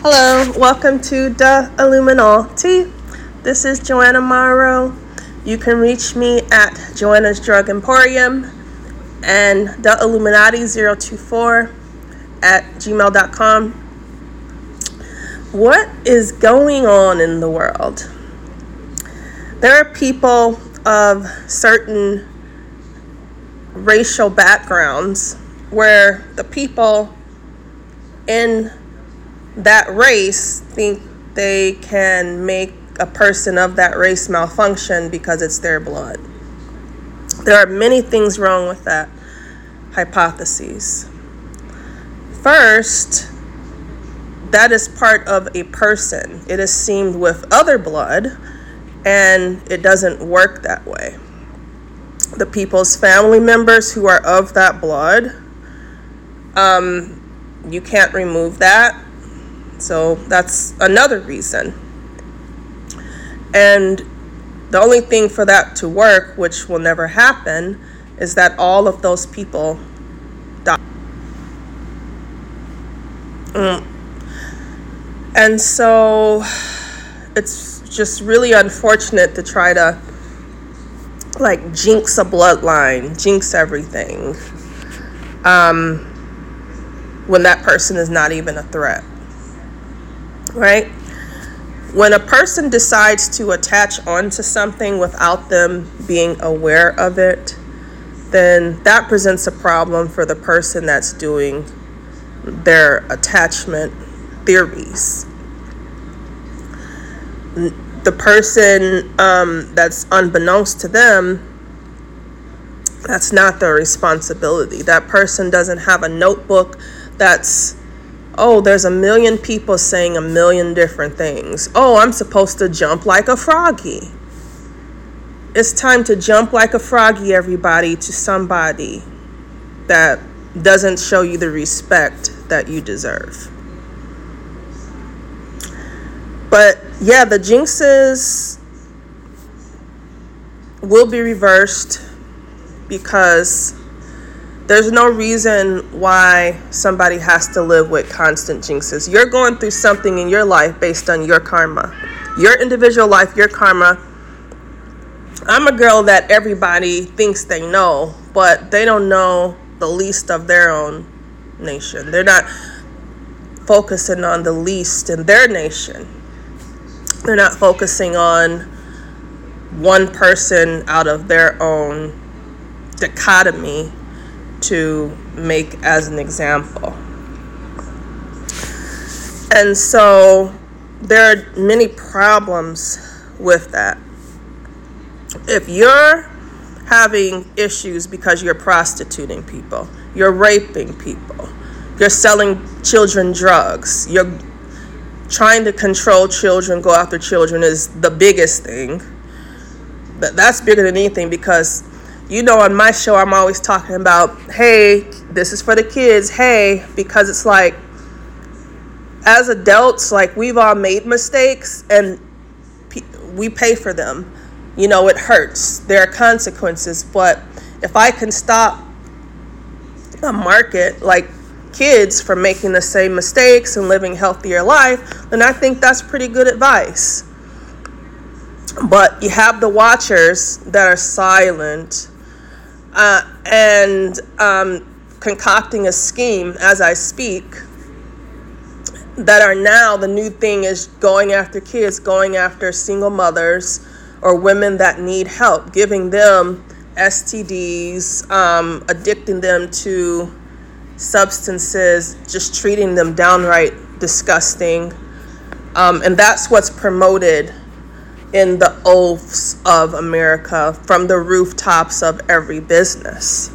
Hello, welcome to the Illuminati. This is Joanna Morrow. You can reach me at Joanna's Drug Emporium and the Illuminati 024 at gmail.com. What is going on in the world? There are people of certain racial backgrounds where the people in that race think they can make a person of that race malfunction because it's their blood. There are many things wrong with that hypothesis. First, that is part of a person. It is seamed with other blood, and it doesn't work that way. The people's family members who are of that blood, um, you can't remove that so that's another reason. And the only thing for that to work, which will never happen, is that all of those people die. Mm. And so it's just really unfortunate to try to like jinx a bloodline, jinx everything, um, when that person is not even a threat right? When a person decides to attach onto something without them being aware of it, then that presents a problem for the person that's doing their attachment theories. The person um, that's unbeknownst to them, that's not their responsibility. That person doesn't have a notebook that's oh, there's a million people saying a million different things. Oh, I'm supposed to jump like a froggy. It's time to jump like a froggy, everybody, to somebody that doesn't show you the respect that you deserve. But yeah, the jinxes will be reversed because there's no reason why somebody has to live with constant jinxes. You're going through something in your life based on your karma, your individual life, your karma. I'm a girl that everybody thinks they know, but they don't know the least of their own nation. They're not focusing on the least in their nation. They're not focusing on one person out of their own dichotomy to make as an example. And so there are many problems with that. If you're having issues because you're prostituting people, you're raping people, you're selling children drugs, you're trying to control children, go after children is the biggest thing. That's bigger than anything because you know, on my show, I'm always talking about, hey, this is for the kids, hey, because it's like, as adults, like, we've all made mistakes and we pay for them. You know, it hurts. There are consequences. But if I can stop a market like kids from making the same mistakes and living healthier life, then I think that's pretty good advice. But you have the watchers that are silent uh, and um, concocting a scheme as I speak that are now the new thing is going after kids, going after single mothers or women that need help, giving them STDs, um, addicting them to substances, just treating them downright disgusting. Um, and that's what's promoted in the oaths of America from the rooftops of every business.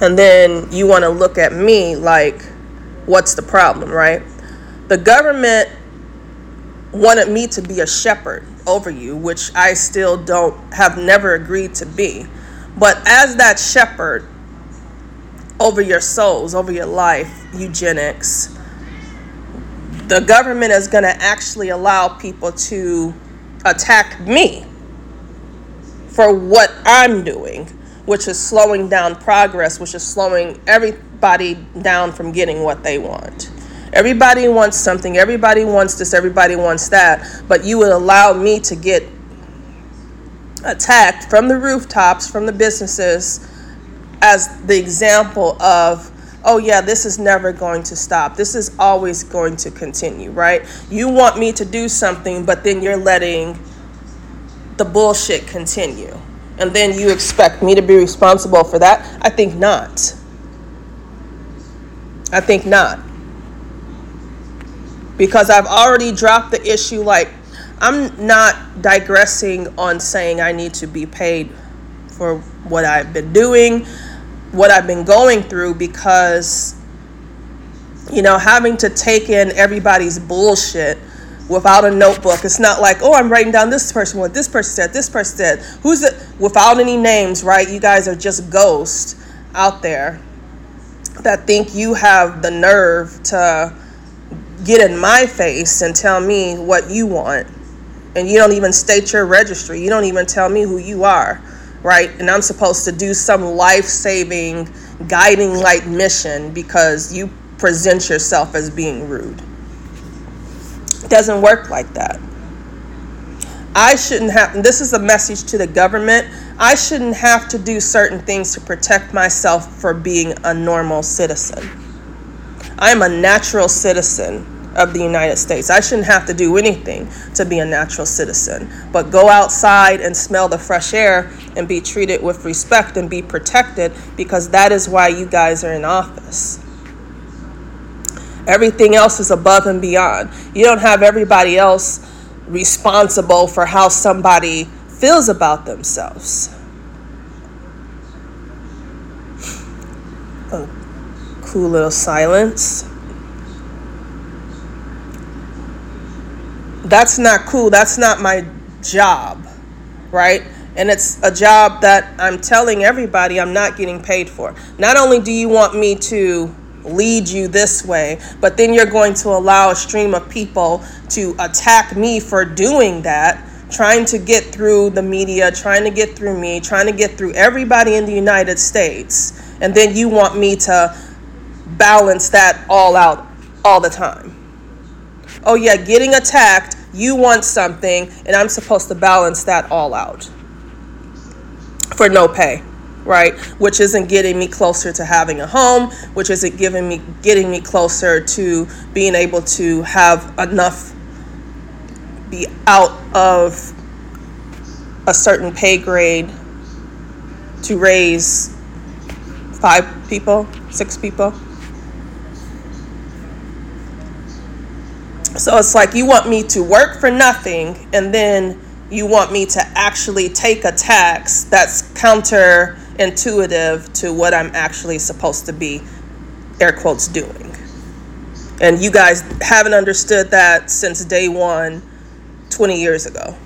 And then you want to look at me like, what's the problem, right? The government wanted me to be a shepherd over you, which I still don't have never agreed to be. But as that shepherd over your souls, over your life, eugenics, the government is going to actually allow people to attack me for what I'm doing, which is slowing down progress, which is slowing everybody down from getting what they want. Everybody wants something, everybody wants this, everybody wants that, but you would allow me to get attacked from the rooftops, from the businesses, as the example of, oh, yeah, this is never going to stop. This is always going to continue, right? You want me to do something, but then you're letting the bullshit continue. And then you expect me to be responsible for that? I think not. I think not. Because I've already dropped the issue. Like, I'm not digressing on saying I need to be paid for what I've been doing, what I've been going through, because, you know, having to take in everybody's bullshit without a notebook. It's not like, oh, I'm writing down this person, what this person said, this person said. Who's it? Without any names, right? You guys are just ghosts out there that think you have the nerve to get in my face and tell me what you want. And you don't even state your registry. You don't even tell me who you are, right? And I'm supposed to do some life saving, guiding light mission because you present yourself as being rude. It doesn't work like that. I shouldn't have, this is a message to the government. I shouldn't have to do certain things to protect myself for being a normal citizen. I am a natural citizen of the United States. I shouldn't have to do anything to be a natural citizen, but go outside and smell the fresh air and be treated with respect and be protected because that is why you guys are in office. Everything else is above and beyond. You don't have everybody else responsible for how somebody feels about themselves. A cool little silence. That's not cool. That's not my job, right? And it's a job that I'm telling everybody I'm not getting paid for. Not only do you want me to lead you this way, but then you're going to allow a stream of people to attack me for doing that, trying to get through the media, trying to get through me, trying to get through everybody in the United States. And then you want me to balance that all out all the time. Oh, yeah, getting attacked, you want something, and I'm supposed to balance that all out. For no pay right? Which isn't getting me closer to having a home which isn't giving me getting me closer to being able to have enough be out of a certain pay grade to raise five people six people so it's like you want me to work for nothing and then you want me to actually take a tax that's counterintuitive to what I'm actually supposed to be, air quotes, doing. And you guys haven't understood that since day one, 20 years ago.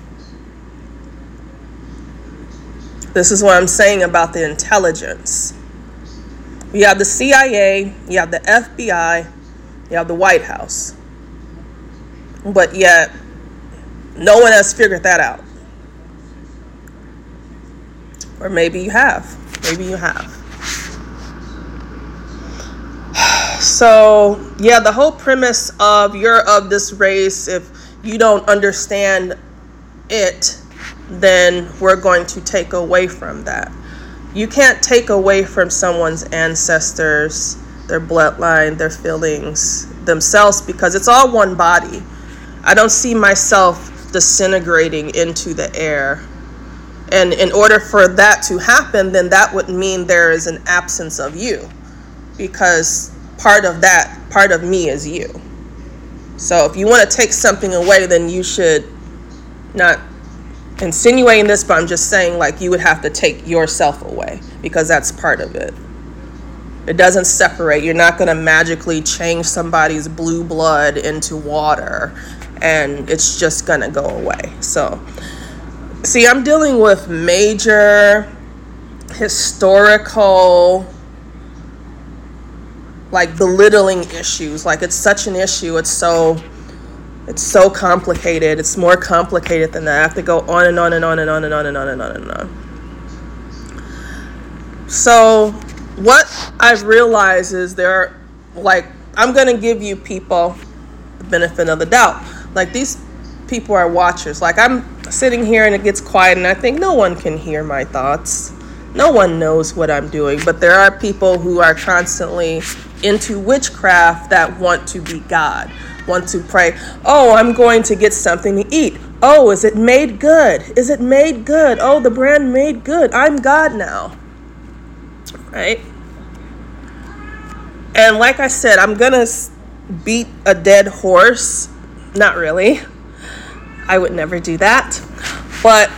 This is what I'm saying about the intelligence. You have the CIA, you have the FBI, you have the White House. But yet, no one has figured that out. Or maybe you have. Maybe you have. So, yeah, the whole premise of you're of this race, if you don't understand it, then we're going to take away from that. You can't take away from someone's ancestors, their bloodline, their feelings, themselves, because it's all one body. I don't see myself disintegrating into the air and in order for that to happen, then that would mean there is an absence of you because part of that, part of me is you. So if you want to take something away, then you should not insinuating this, but I'm just saying like you would have to take yourself away because that's part of it. It doesn't separate. You're not going to magically change somebody's blue blood into water and it's just to go away. So See, I'm dealing with major historical like belittling issues. Like it's such an issue. It's so it's so complicated. It's more complicated than that. I have to go on and on and on and on and on and on and on and on. So what I've realized is there are like I'm going to give you people the benefit of the doubt. Like these people are watchers. Like I'm sitting here and it gets quiet and I think no one can hear my thoughts. No one knows what I'm doing, but there are people who are constantly into witchcraft that want to be God, want to pray, oh, I'm going to get something to eat. Oh, is it made good? Is it made good? Oh, the brand made good. I'm God now. Right? And like I said, I'm going to beat a dead horse. Not really. I would never do that. But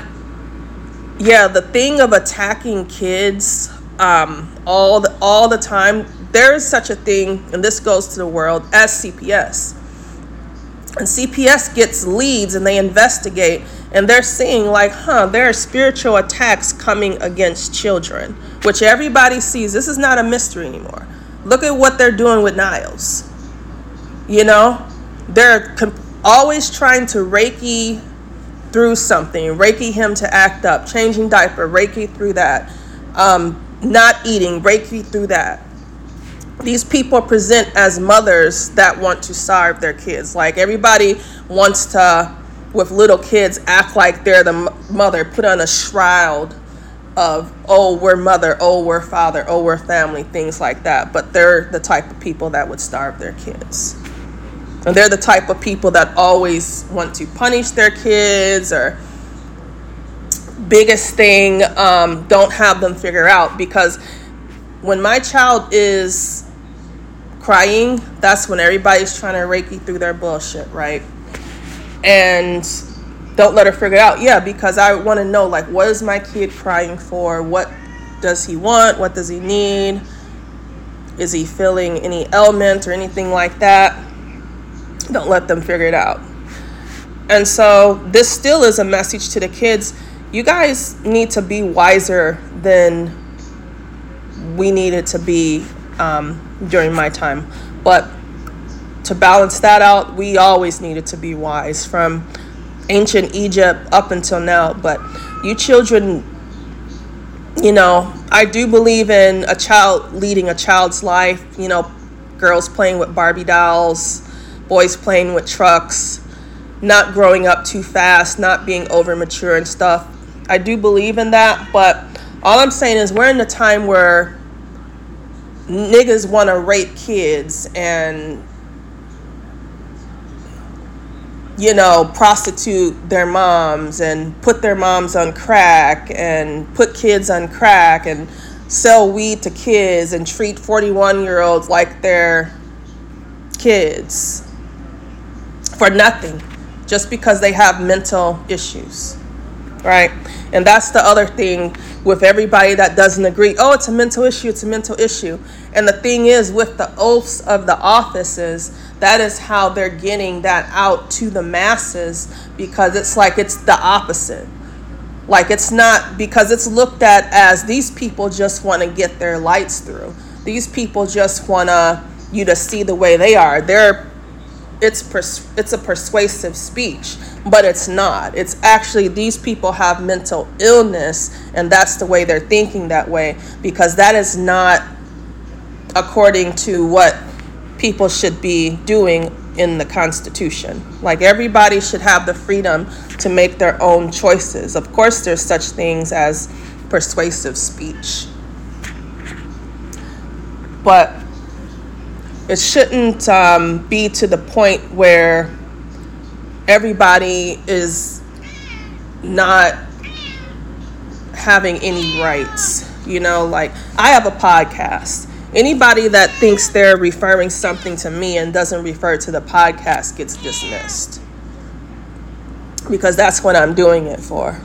yeah, the thing of attacking kids um, all the all the time, there is such a thing, and this goes to the world as CPS. And CPS gets leads and they investigate, and they're seeing like, huh, there are spiritual attacks coming against children, which everybody sees. This is not a mystery anymore. Look at what they're doing with Niles. You know, they're always trying to Reiki through something, Reiki him to act up, changing diaper, Reiki through that, um, not eating, Reiki through that. These people present as mothers that want to starve their kids. Like everybody wants to, with little kids, act like they're the mother, put on a shroud of, oh, we're mother, oh, we're father, oh, we're family, things like that. But they're the type of people that would starve their kids. And they're the type of people that always want to punish their kids or biggest thing, um, don't have them figure out because when my child is crying, that's when everybody's trying to reiki through their bullshit, right? And don't let her figure out. Yeah, because I want to know like what is my kid crying for? What does he want? What does he need? Is he feeling any ailment or anything like that? Don't let them figure it out. And so this still is a message to the kids. You guys need to be wiser than we needed to be um, during my time. But to balance that out, we always needed to be wise from ancient Egypt up until now. But you children, you know, I do believe in a child leading a child's life, you know, girls playing with Barbie dolls boys playing with trucks, not growing up too fast, not being over mature and stuff. I do believe in that, but all I'm saying is we're in a time where niggas want to rape kids and you know, prostitute their moms and put their moms on crack and put kids on crack and sell weed to kids and treat 41 year olds like they're kids for nothing just because they have mental issues. Right? And that's the other thing with everybody that doesn't agree. Oh, it's a mental issue, it's a mental issue. And the thing is, with the oaths of the offices, that is how they're getting that out to the masses because it's like it's the opposite. Like it's not because it's looked at as these people just want to get their lights through. These people just want to you to see the way they are. They're it's pers- it's a persuasive speech but it's not. It's actually these people have mental illness and that's the way they're thinking that way because that is not according to what people should be doing in the constitution. Like everybody should have the freedom to make their own choices. Of course there's such things as persuasive speech. But it shouldn't um, be to the point where everybody is not having any rights. You know, like I have a podcast. Anybody that thinks they're referring something to me and doesn't refer to the podcast gets dismissed. Because that's what I'm doing it for.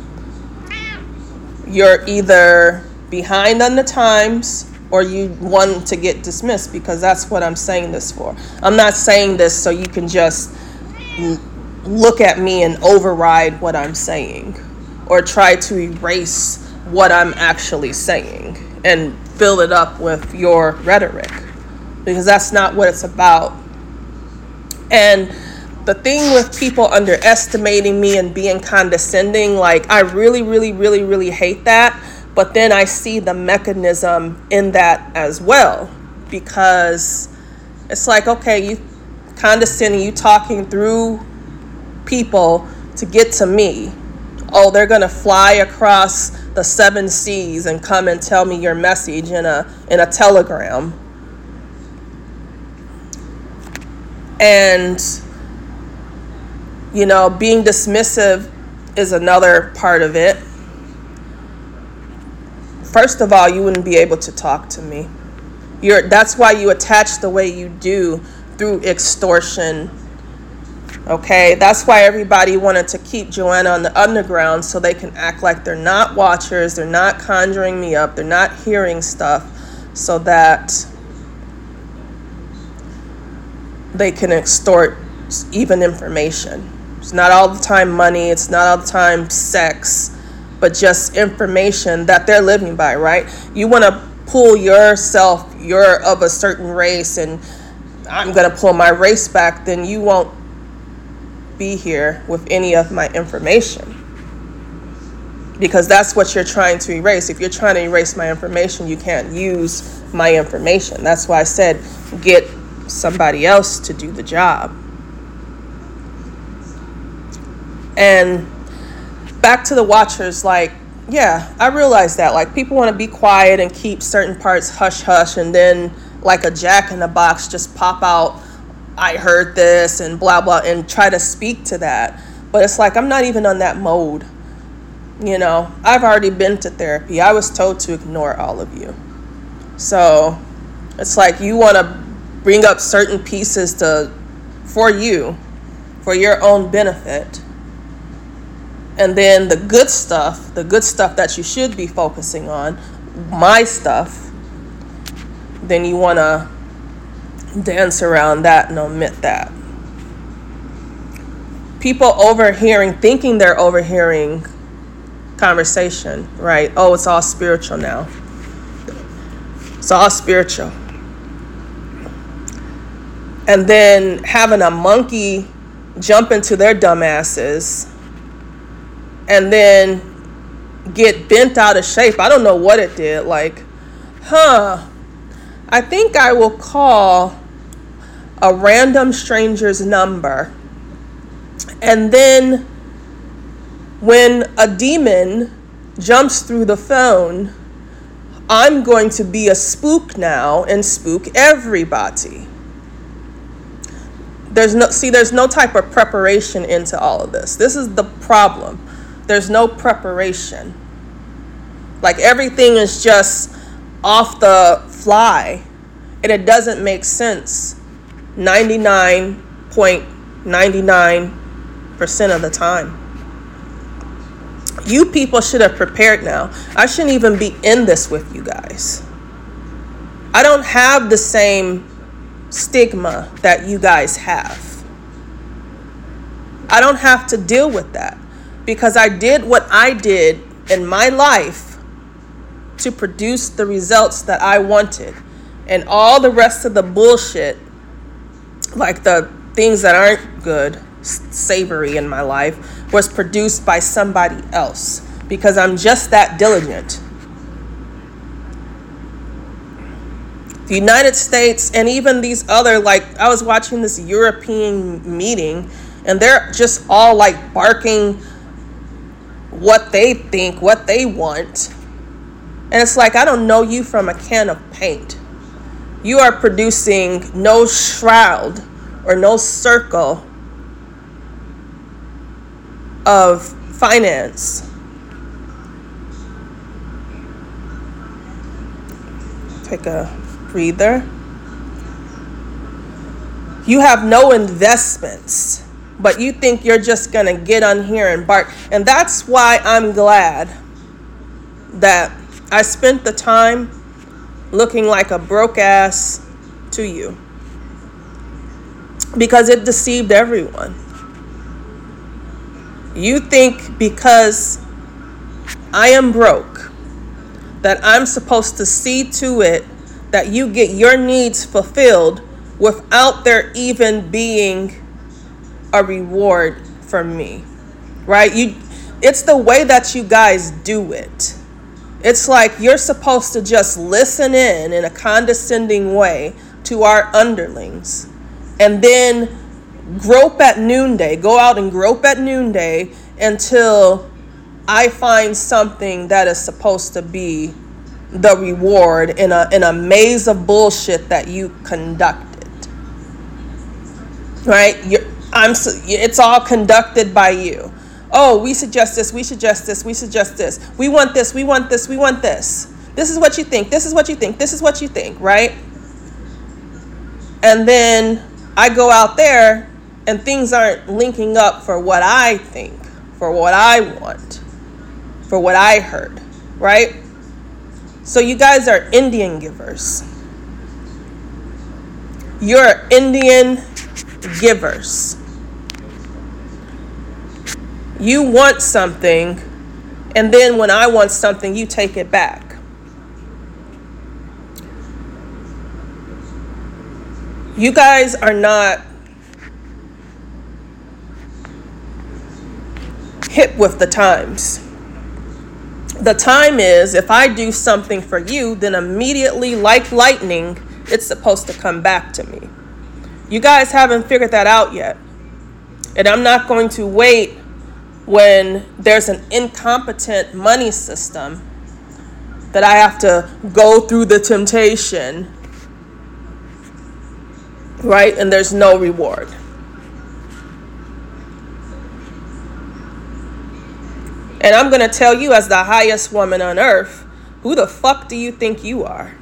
You're either behind on the times or you want to get dismissed because that's what I'm saying this for. I'm not saying this so you can just look at me and override what I'm saying or try to erase what I'm actually saying and fill it up with your rhetoric because that's not what it's about. And the thing with people underestimating me and being condescending, like, I really, really, really, really hate that but then I see the mechanism in that as well because It's like, okay, you condescending, you talking through people to get to me. Oh, they're going to fly across the seven seas and come and tell me your message in a in a telegram. And you know, being dismissive is another part of it. First of all, you wouldn't be able to talk to me. You're, that's why you attach the way you do through extortion. Okay, that's why everybody wanted to keep Joanna on the underground so they can act like they're not watchers, they're not conjuring me up, they're not hearing stuff, so that they can extort even information. It's not all the time money, it's not all the time sex, but just information that they're living by, right? You want to pull yourself, you're of a certain race, and I'm going to pull my race back, then you won't be here with any of my information. Because that's what you're trying to erase. If you're trying to erase my information, you can't use my information. That's why I said get somebody else to do the job. And back to the watchers, like, yeah, I realize that. Like, people want to be quiet and keep certain parts hush hush, and then, like a jack in the box, just pop out, I heard this, and blah, blah, and try to speak to that. But it's like, I'm not even on that mode. You know, I've already been to therapy. I was told to ignore all of you. So it's like you want to bring up certain pieces to for you, for your own benefit and then the good stuff, the good stuff that you should be focusing on, my stuff, then you want to dance around that and omit that. People overhearing, thinking they're overhearing conversation, right? Oh, it's all spiritual now. It's all spiritual. And then having a monkey jump into their dumbasses and then get bent out of shape. I don't know what it did. Like, huh, I think I will call a random stranger's number. And then when a demon jumps through the phone, I'm going to be a spook now and spook everybody. There's no see there's no type of preparation into all of this. This is the problem there's no preparation. Like everything is just off the fly and it doesn't make sense 99.99% of the time. You people should have prepared now. I shouldn't even be in this with you guys. I don't have the same stigma that you guys have. I don't have to deal with that because I did what I did in my life to produce the results that I wanted. And all the rest of the bullshit, like the things that aren't good, savory in my life, was produced by somebody else because I'm just that diligent. The United States and even these other, like, I was watching this European meeting and they're just all like barking what they think, what they want. And it's like, I don't know you from a can of paint. You are producing no shroud or no circle of finance. Take a breather. You have no investments but you think you're just going to get on here and bark. And that's why I'm glad that I spent the time looking like a broke ass to you because it deceived everyone. You think because I am broke that I'm supposed to see to it that you get your needs fulfilled without there even being a reward for me. Right? You it's the way that you guys do it. It's like you're supposed to just listen in in a condescending way, to our underlings and then grope at noonday, go out and grope at noonday until I find something that is supposed to be the reward in a in a maze of bullshit that you conducted. Right? you I'm it's all conducted by you. Oh, we suggest this, we suggest this, we suggest this. We want this, we want this, we want this. This is what you think. This is what you think. This is what you think, right? And then I go out there and things aren't linking up for what I think, for what I want, for what I heard, right? So you guys are Indian givers. You're Indian givers. You want something, and then when I want something, you take it back. You guys are not hip with the times. The time is if I do something for you, then immediately, like lightning, it's supposed to come back to me. You guys haven't figured that out yet. And I'm not going to wait when there's an incompetent money system that I have to go through the temptation right? And there's no reward. And I'm going to tell you, as the highest woman on earth, who the fuck do you think you are?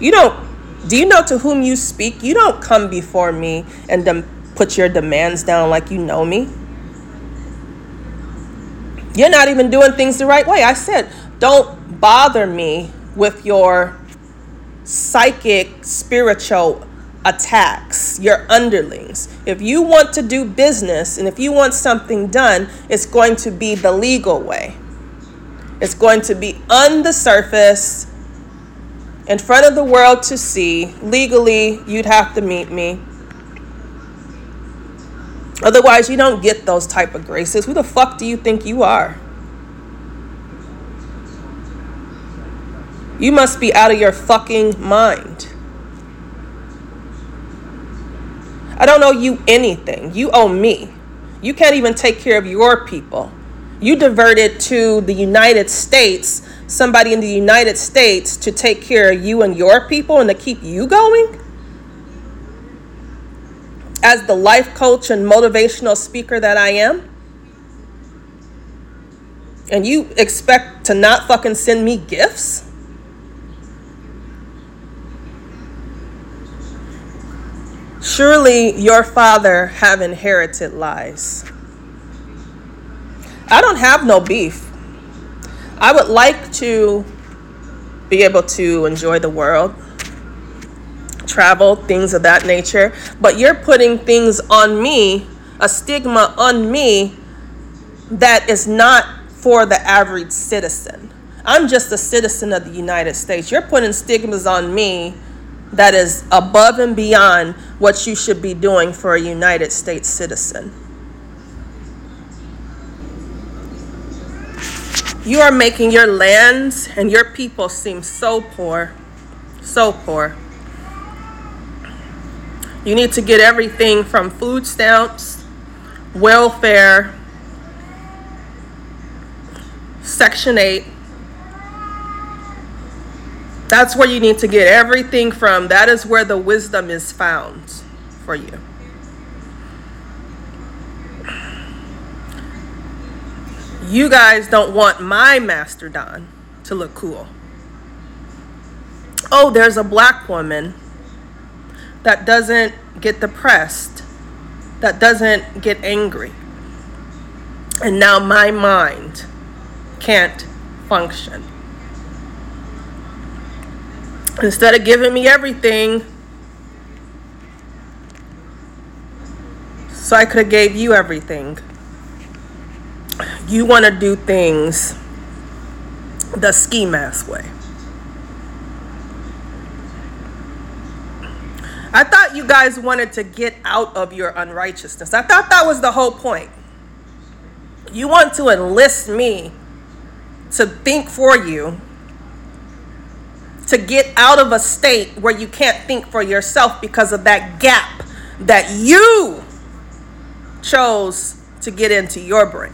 You don't, do you know to whom you speak? You don't come before me and dem- put your demands down like you know me. You're not even doing things the right way. I said, don't bother me with your psychic, spiritual attacks, your underlings. If you want to do business and if you want something done, it's going to be the legal way. It's going to be on the surface, in front of the world to see. Legally, you'd have to meet me. Otherwise, you don't get those type of graces. Who the fuck do you think you are? You must be out of your fucking mind. I don't owe you anything. You owe me. You can't even take care of your people. You diverted to the United States, somebody in the United States to take care of you and your people and to keep you going? As the life coach and motivational speaker that I am? And you expect to not fucking send me gifts? Surely your father have inherited lies. I don't have no beef. I would like to be able to enjoy the world, travel, things of that nature, but you're putting things on me, a stigma on me that is not for the average citizen. I'm just a citizen of the United States. You're putting stigmas on me that is above and beyond what you should be doing for a United States citizen. You are making your lands and your people seem so poor, so poor. You need to get everything from food stamps, welfare, Section 8 that's where you need to get everything from. That is where the wisdom is found for you. You guys don't want my Master Don to look cool. Oh, there's a black woman that doesn't get depressed, that doesn't get angry. And now my mind can't function. Instead of giving me everything, so I could have gave you everything. You want to do things the ski mask way. I thought you guys wanted to get out of your unrighteousness. I thought that was the whole point. You want to enlist me to think for you to get out of a state where you can't think for yourself because of that gap that you chose to get into your brain.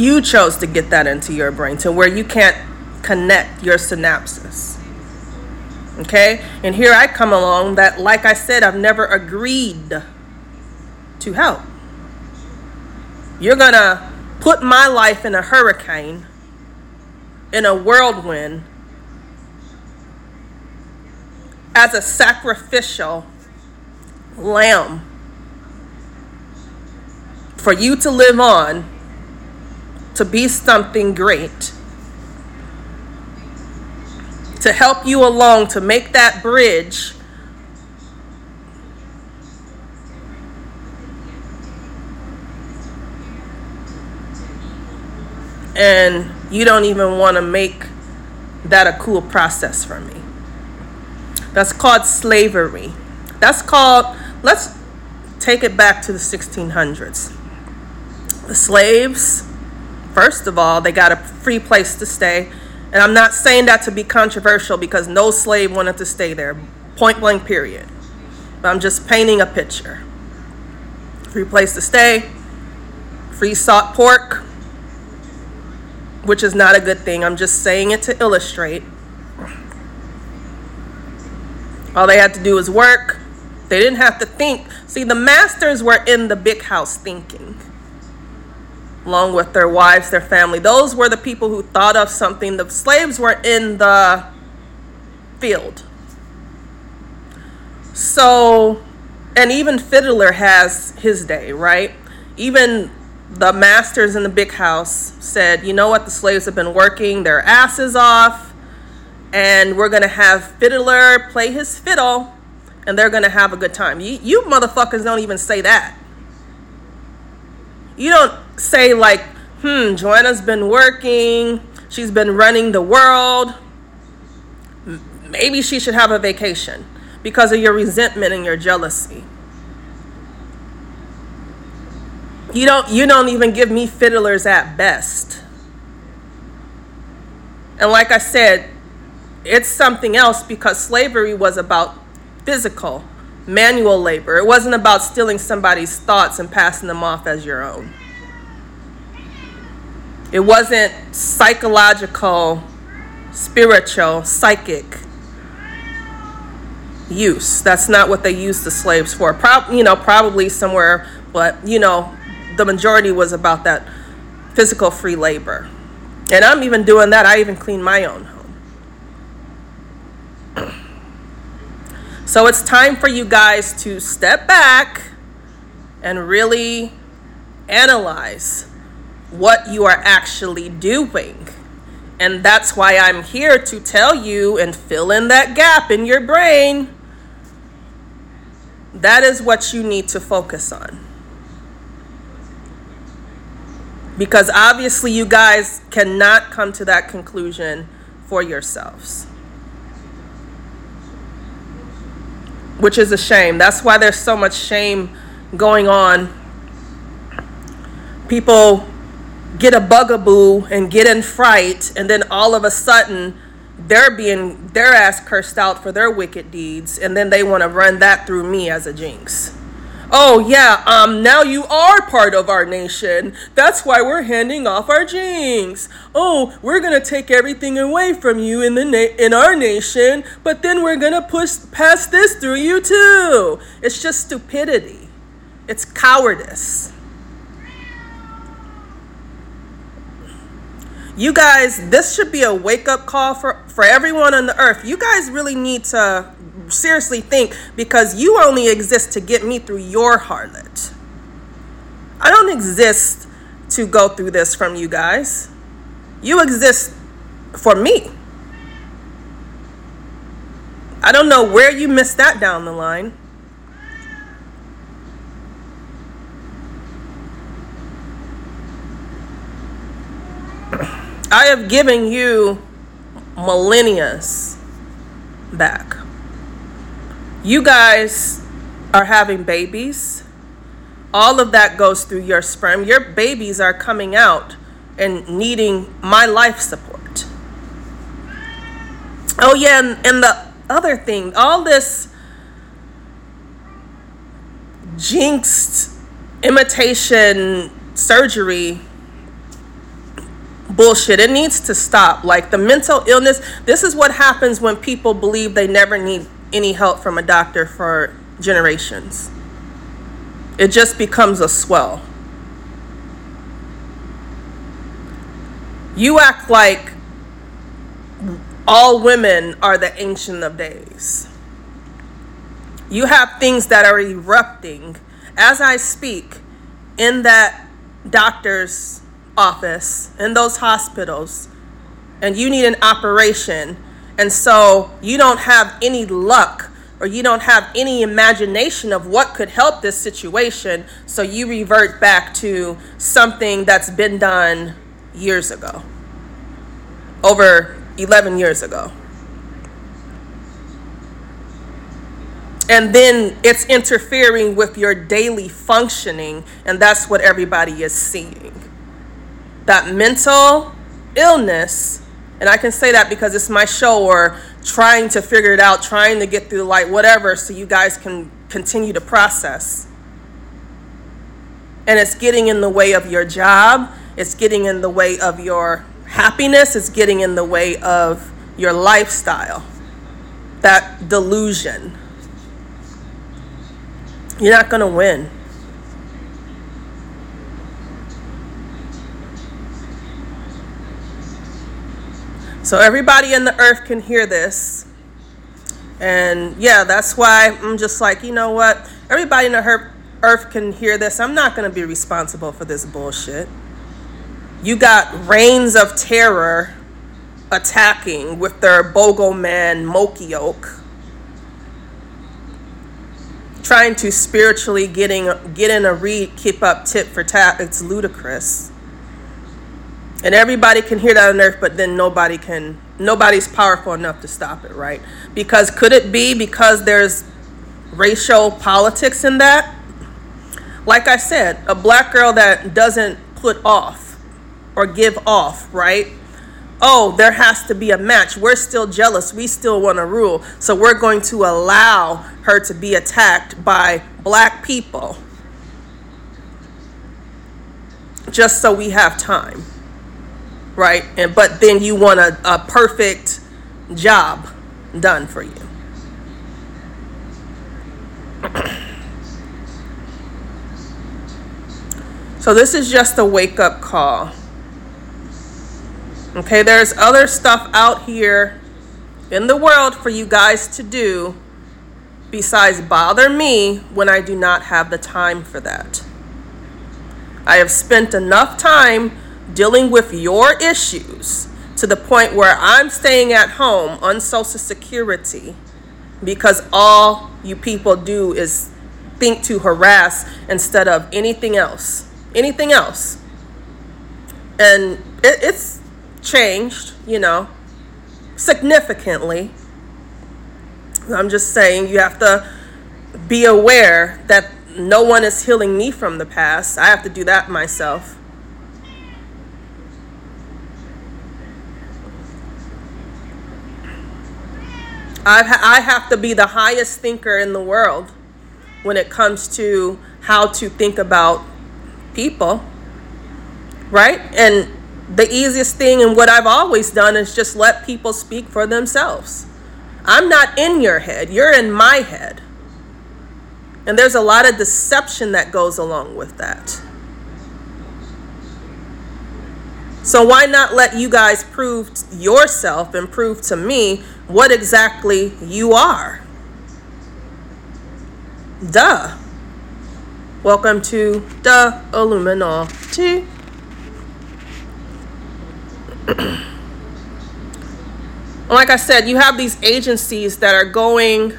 You chose to get that into your brain to where you can't connect your synapses. Okay? And here I come along that, like I said, I've never agreed to help. You're going to put my life in a hurricane, in a whirlwind, as a sacrificial lamb for you to live on to be something great, to help you along to make that bridge. And you don't even want to make that a cool process for me. That's called slavery. That's called, let's take it back to the 1600s. The slaves First of all, they got a free place to stay. And I'm not saying that to be controversial because no slave wanted to stay there, point blank, period. But I'm just painting a picture. Free place to stay, free salt pork, which is not a good thing. I'm just saying it to illustrate. All they had to do was work. They didn't have to think. See, the masters were in the big house thinking along with their wives, their family. Those were the people who thought of something. The slaves were in the field. So, and even Fiddler has his day, right? Even the masters in the big house said, you know what, the slaves have been working their asses off, and we're going to have Fiddler play his fiddle, and they're going to have a good time. You, you motherfuckers don't even say that. You don't say like, hmm, Joanna's been working, she's been running the world. Maybe she should have a vacation because of your resentment and your jealousy. You don't you don't even give me fiddlers at best. And like I said, it's something else because slavery was about physical, manual labor. It wasn't about stealing somebody's thoughts and passing them off as your own. It wasn't psychological, spiritual, psychic use. That's not what they used the slaves for. Pro- you know, probably somewhere, but you know, the majority was about that physical free labor. And I'm even doing that. I even clean my own home. So it's time for you guys to step back and really analyze what you are actually doing. And that's why I'm here to tell you and fill in that gap in your brain. That is what you need to focus on. Because obviously, you guys cannot come to that conclusion for yourselves. Which is a shame. That's why there's so much shame going on. People get a bugaboo and get in fright, and then all of a sudden they're being their ass cursed out for their wicked deeds, and then they want to run that through me as a jinx. Oh yeah, um, now you are part of our nation. That's why we're handing off our jinx. Oh, we're gonna take everything away from you in the na- in our nation, but then we're gonna push pass this through you too. It's just stupidity. It's cowardice. You guys, this should be a wake up call for, for everyone on the earth. You guys really need to seriously think because you only exist to get me through your harlot. I don't exist to go through this from you guys. You exist for me. I don't know where you missed that down the line. I have given you millennia back. You guys are having babies. All of that goes through your sperm. Your babies are coming out and needing my life support. Oh, yeah, and, and the other thing, all this jinxed imitation surgery bullshit. It needs to stop. Like the mental illness, this is what happens when people believe they never need any help from a doctor for generations. It just becomes a swell. You act like all women are the ancient of days. You have things that are erupting as I speak in that doctor's office, in those hospitals, and you need an operation. And so you don't have any luck or you don't have any imagination of what could help this situation. So you revert back to something that's been done years ago, over 11 years ago. and then it's interfering with your daily functioning and that's what everybody is seeing that mental illness and i can say that because it's my show or trying to figure it out trying to get through light whatever so you guys can continue to process. And it's getting in the way of your job it's getting in the way of your happiness it's getting in the way of your lifestyle. That delusion. You're not going to win. So everybody in the earth can hear this. And yeah, that's why I'm just like, you know what? Everybody in the earth can hear this. I'm not going to be responsible for this bullshit. You got reigns of terror attacking with their Bogo man Mokioke trying to spiritually getting get in a read keep up tip for tap it's ludicrous and everybody can hear that on earth but then nobody can nobody's powerful enough to stop it right because could it be because there's racial politics in that like i said a black girl that doesn't put off or give off right oh, there has to be a match. We're still jealous. We still want to rule. So we're going to allow her to be attacked by black people just so we have time. Right? And but then you want a, a perfect job done for you. so this is just a wake up call Okay, there's other stuff out here in the world for you guys to do besides bother me when I do not have the time for that. I have spent enough time dealing with your issues to the point where I'm staying at home on Social Security because all you people do is think to harass instead of anything else. Anything else. And it, it's changed, you know, significantly. I'm just saying you have to be aware that no one is healing me from the past. I have to do that myself. I, I have to be the highest thinker in the world when it comes to how to think about people, right? And the easiest thing and what I've always done is just let people speak for themselves. I'm not in your head, you're in my head. And there's a lot of deception that goes along with that. So, why not let you guys prove yourself and prove to me what exactly you are? Duh. Welcome to the Illuminati. like I said, you have these agencies that are going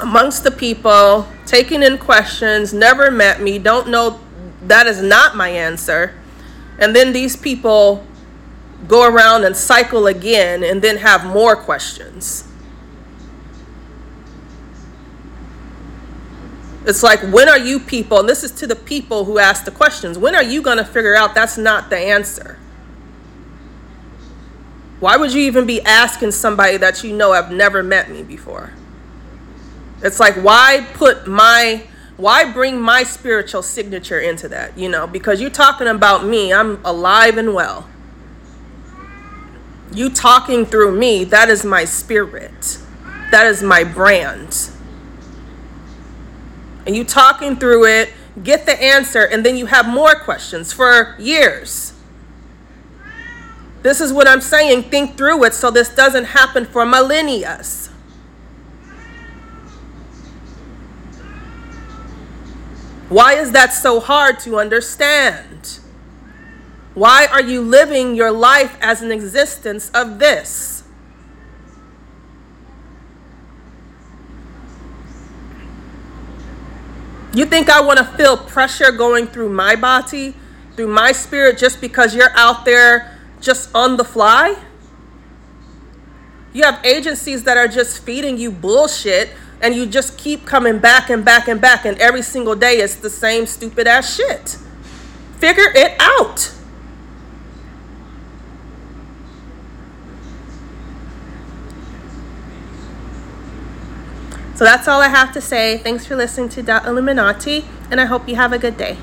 amongst the people, taking in questions, never met me, don't know that is not my answer. And then these people go around and cycle again and then have more questions. It's like, when are you people, and this is to the people who ask the questions, when are you going to figure out that's not the answer? Why would you even be asking somebody that you know have never met me before? It's like, why put my, why bring my spiritual signature into that? You know, because you're talking about me, I'm alive and well. You talking through me, that is my spirit, that is my brand and you talking through it, get the answer, and then you have more questions for years. This is what I'm saying. Think through it so this doesn't happen for millennia. Why is that so hard to understand? Why are you living your life as an existence of this? You think I want to feel pressure going through my body, through my spirit, just because you're out there just on the fly? You have agencies that are just feeding you bullshit and you just keep coming back and back and back, and every single day it's the same stupid ass shit. Figure it out. So that's all I have to say. Thanks for listening to Illuminati, and I hope you have a good day.